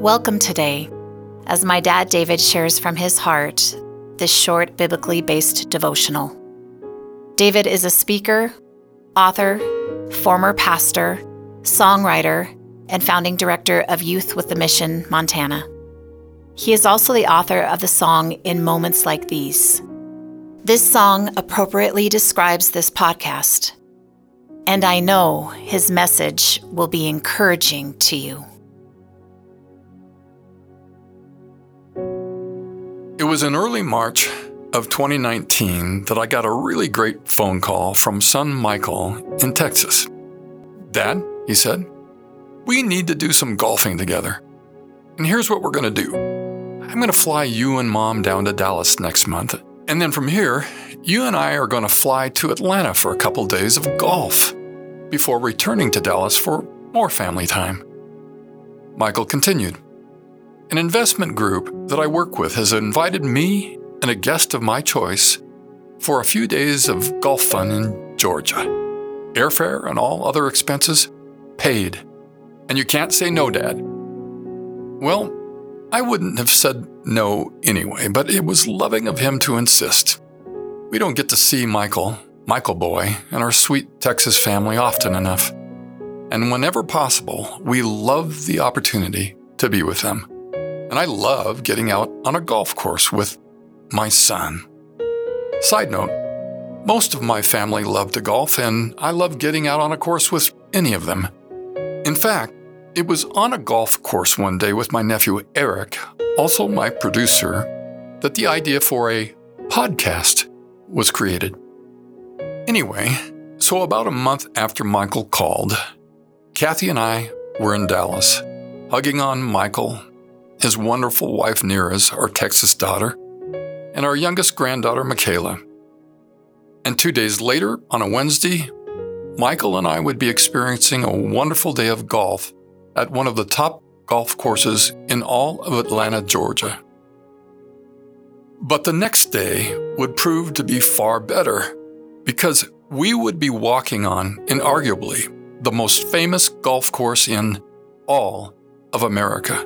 Welcome today as my dad David shares from his heart this short biblically based devotional. David is a speaker, author, former pastor, songwriter, and founding director of Youth with the Mission Montana. He is also the author of the song In Moments Like These. This song appropriately describes this podcast, and I know his message will be encouraging to you. Was in early March of 2019 that I got a really great phone call from son Michael in Texas. Dad, he said, we need to do some golfing together. And here's what we're going to do I'm going to fly you and mom down to Dallas next month. And then from here, you and I are going to fly to Atlanta for a couple days of golf before returning to Dallas for more family time. Michael continued An investment group that I work with has invited me and a guest of my choice for a few days of golf fun in Georgia. Airfare and all other expenses paid. And you can't say no, Dad. Well, I wouldn't have said no anyway, but it was loving of him to insist. We don't get to see Michael, Michael Boy, and our sweet Texas family often enough. And whenever possible, we love the opportunity to be with them. And I love getting out on a golf course with my son. Side note most of my family love to golf, and I love getting out on a course with any of them. In fact, it was on a golf course one day with my nephew Eric, also my producer, that the idea for a podcast was created. Anyway, so about a month after Michael called, Kathy and I were in Dallas, hugging on Michael, his wonderful wife Neeraj, our Texas daughter, and our youngest granddaughter, Michaela. And two days later, on a Wednesday, Michael and I would be experiencing a wonderful day of golf at one of the top golf courses in all of Atlanta, Georgia. But the next day would prove to be far better because we would be walking on, inarguably, the most famous golf course in all of America,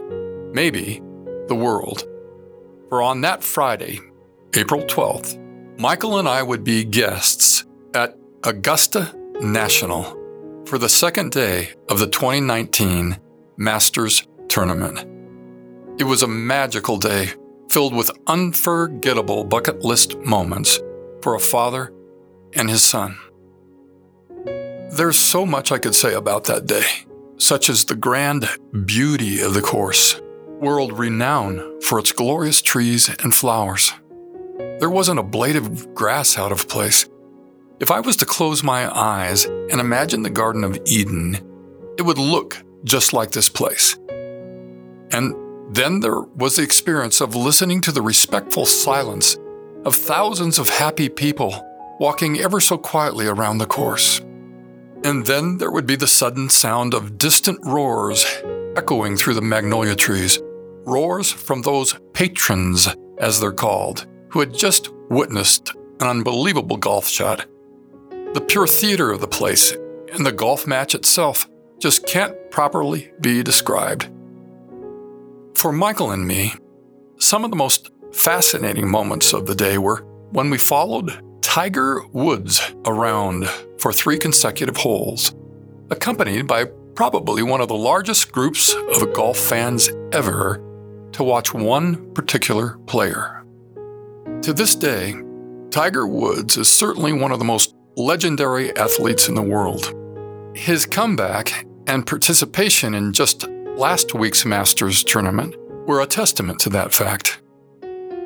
maybe the world. For on that Friday, April 12th, Michael and I would be guests at Augusta National for the second day of the 2019 Masters Tournament. It was a magical day filled with unforgettable bucket list moments for a father and his son. There's so much I could say about that day, such as the grand beauty of the course, world renowned for its glorious trees and flowers there wasn't a blade of grass out of place. If I was to close my eyes and imagine the Garden of Eden, it would look just like this place. And then there was the experience of listening to the respectful silence of thousands of happy people walking ever so quietly around the course. And then there would be the sudden sound of distant roars echoing through the magnolia trees, roars from those patrons, as they're called, who had just witnessed an unbelievable golf shot. The pure theater of the place and the golf match itself just can't properly be described. For Michael and me, some of the most fascinating moments of the day were when we followed Tiger Woods around for three consecutive holes, accompanied by probably one of the largest groups of golf fans ever to watch one particular player. To this day, Tiger Woods is certainly one of the most legendary athletes in the world. His comeback and participation in just last week's Masters tournament were a testament to that fact.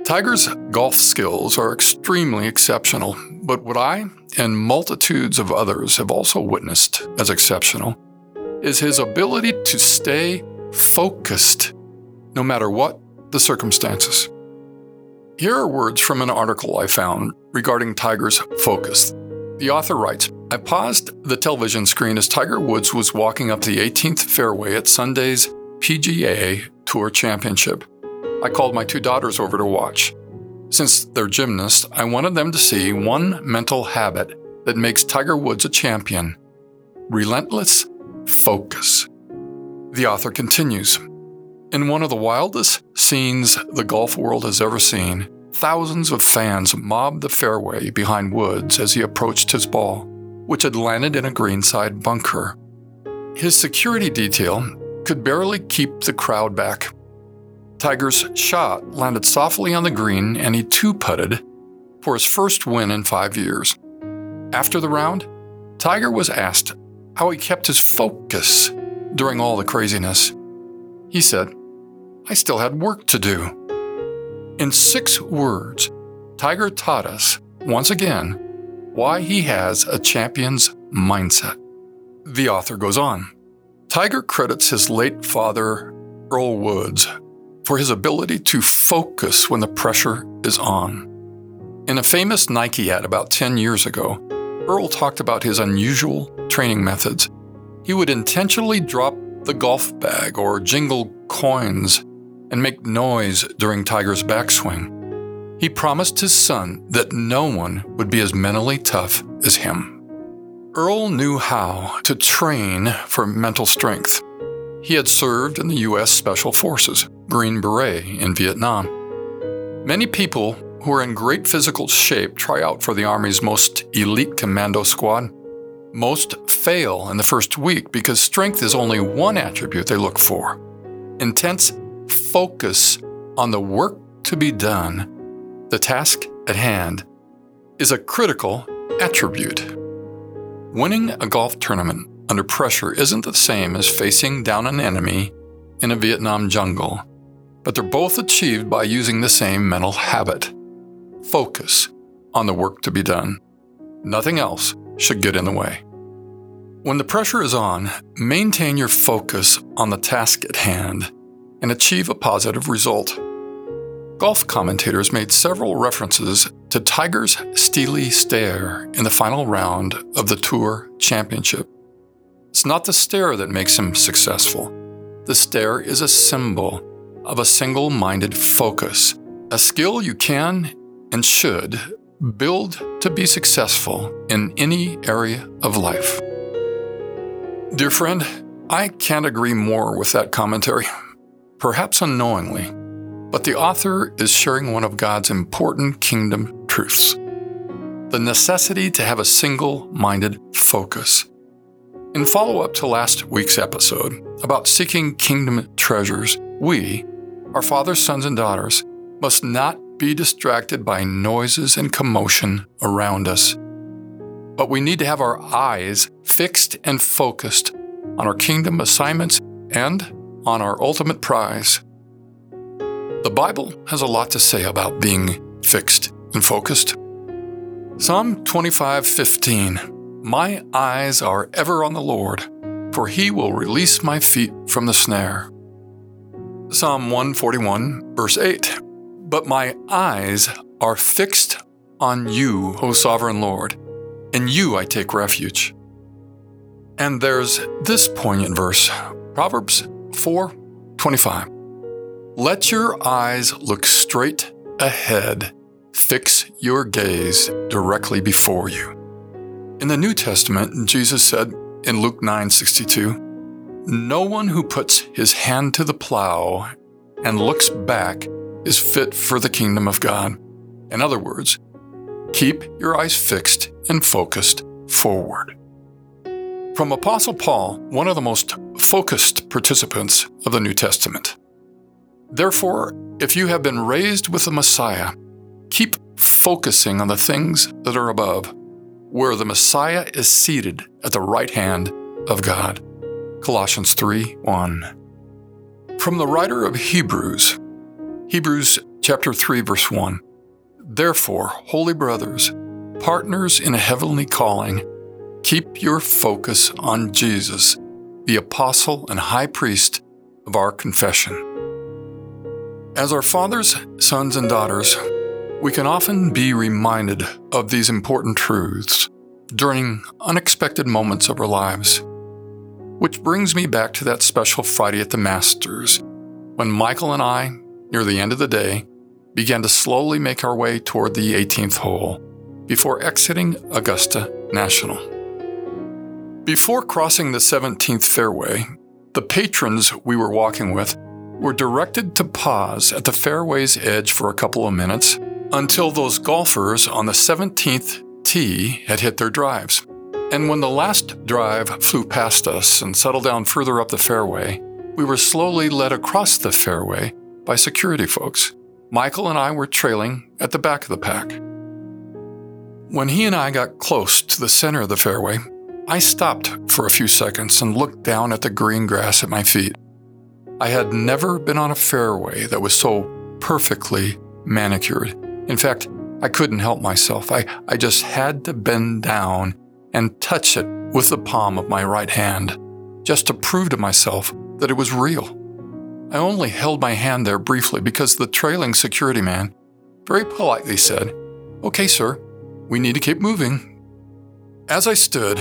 Tiger's golf skills are extremely exceptional, but what I and multitudes of others have also witnessed as exceptional is his ability to stay focused no matter what the circumstances. Here are words from an article I found regarding Tiger's focus. The author writes I paused the television screen as Tiger Woods was walking up the 18th fairway at Sunday's PGA Tour Championship. I called my two daughters over to watch. Since they're gymnasts, I wanted them to see one mental habit that makes Tiger Woods a champion relentless focus. The author continues In one of the wildest scenes the golf world has ever seen, thousands of fans mobbed the fairway behind Woods as he approached his ball, which had landed in a greenside bunker. His security detail could barely keep the crowd back. Tiger's shot landed softly on the green and he two putted for his first win in five years. After the round, Tiger was asked how he kept his focus during all the craziness. He said, I still had work to do. In six words, Tiger taught us, once again, why he has a champion's mindset. The author goes on. Tiger credits his late father, Earl Woods, for his ability to focus when the pressure is on. In a famous Nike ad about 10 years ago, Earl talked about his unusual training methods. He would intentionally drop the golf bag or jingle coins and make noise during Tiger's backswing. He promised his son that no one would be as mentally tough as him. Earl knew how to train for mental strength. He had served in the U.S. Special Forces, Green Beret, in Vietnam. Many people who are in great physical shape try out for the Army's most elite commando squad. Most fail in the first week because strength is only one attribute they look for. Intense focus on the work to be done, the task at hand, is a critical attribute. Winning a golf tournament under pressure isn't the same as facing down an enemy in a Vietnam jungle, but they're both achieved by using the same mental habit focus on the work to be done. Nothing else should get in the way. When the pressure is on, maintain your focus on the task at hand and achieve a positive result. Golf commentators made several references to Tiger's steely stare in the final round of the Tour Championship. It's not the stare that makes him successful. The stare is a symbol of a single minded focus, a skill you can and should build to be successful in any area of life. Dear friend, I can't agree more with that commentary perhaps unknowingly, but the author is sharing one of God's important kingdom truths the necessity to have a single minded focus. In follow up to last week's episode about seeking kingdom treasures, we, our fathers, sons, and daughters, must not be distracted by noises and commotion around us. But we need to have our eyes fixed and focused on our kingdom assignments and on our ultimate prize. The Bible has a lot to say about being fixed and focused. Psalm 25:15 My eyes are ever on the Lord, for he will release my feet from the snare. Psalm 141 verse 8 But my eyes are fixed on you, O sovereign Lord. In you I take refuge. And there's this poignant verse, Proverbs 4 25. Let your eyes look straight ahead. Fix your gaze directly before you. In the New Testament, Jesus said in Luke 9 62, No one who puts his hand to the plow and looks back is fit for the kingdom of God. In other words, keep your eyes fixed and focused forward. From Apostle Paul, one of the most focused participants of the New Testament. Therefore, if you have been raised with the Messiah, keep focusing on the things that are above, where the Messiah is seated at the right hand of God. Colossians 3 1. From the writer of Hebrews, Hebrews chapter 3, verse 1. Therefore, holy brothers, partners in a heavenly calling, Keep your focus on Jesus, the apostle and high priest of our confession. As our fathers, sons, and daughters, we can often be reminded of these important truths during unexpected moments of our lives. Which brings me back to that special Friday at the Masters, when Michael and I, near the end of the day, began to slowly make our way toward the 18th hole before exiting Augusta National. Before crossing the 17th fairway, the patrons we were walking with were directed to pause at the fairway's edge for a couple of minutes until those golfers on the 17th tee had hit their drives. And when the last drive flew past us and settled down further up the fairway, we were slowly led across the fairway by security folks. Michael and I were trailing at the back of the pack. When he and I got close to the center of the fairway, I stopped for a few seconds and looked down at the green grass at my feet. I had never been on a fairway that was so perfectly manicured. In fact, I couldn't help myself. I, I just had to bend down and touch it with the palm of my right hand, just to prove to myself that it was real. I only held my hand there briefly because the trailing security man very politely said, Okay, sir, we need to keep moving. As I stood,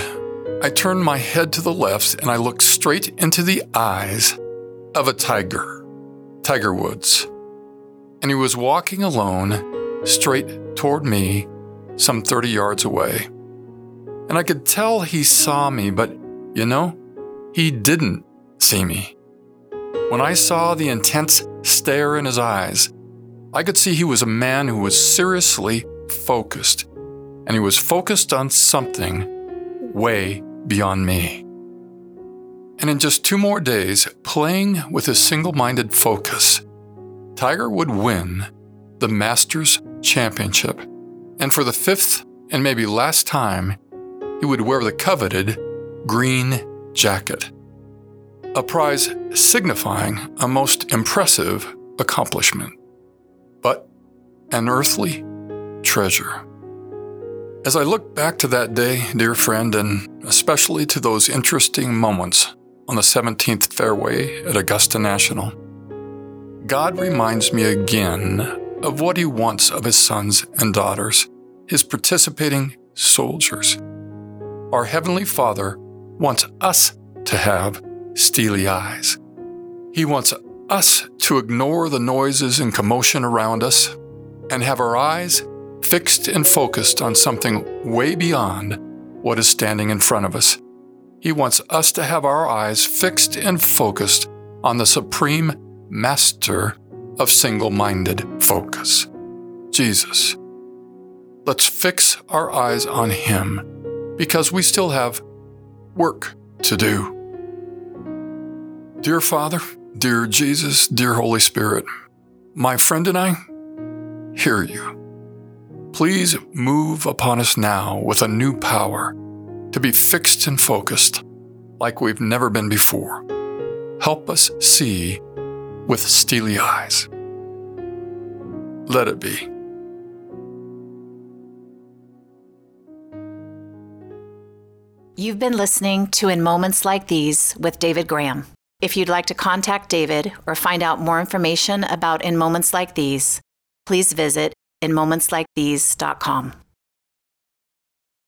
I turned my head to the left and I looked straight into the eyes of a tiger, Tiger Woods. And he was walking alone straight toward me, some 30 yards away. And I could tell he saw me, but you know, he didn't see me. When I saw the intense stare in his eyes, I could see he was a man who was seriously focused, and he was focused on something way beyond me. And in just two more days, playing with his single minded focus, Tiger would win the Masters Championship. And for the fifth and maybe last time, he would wear the coveted green jacket, a prize signifying a most impressive accomplishment, but an earthly treasure. As I look back to that day, dear friend, and especially to those interesting moments on the 17th fairway at Augusta National, God reminds me again of what He wants of His sons and daughters, His participating soldiers. Our Heavenly Father wants us to have steely eyes. He wants us to ignore the noises and commotion around us and have our eyes fixed and focused on something way beyond what is standing in front of us. He wants us to have our eyes fixed and focused on the supreme master of single minded focus Jesus. Let's fix our eyes on Him because we still have work to do. Dear Father, dear Jesus, dear Holy Spirit, my friend and I hear you. Please move upon us now with a new power to be fixed and focused like we've never been before. Help us see with steely eyes. Let it be. You've been listening to In Moments Like These with David Graham. If you'd like to contact David or find out more information about In Moments Like These, please visit inmomentslikethese.com.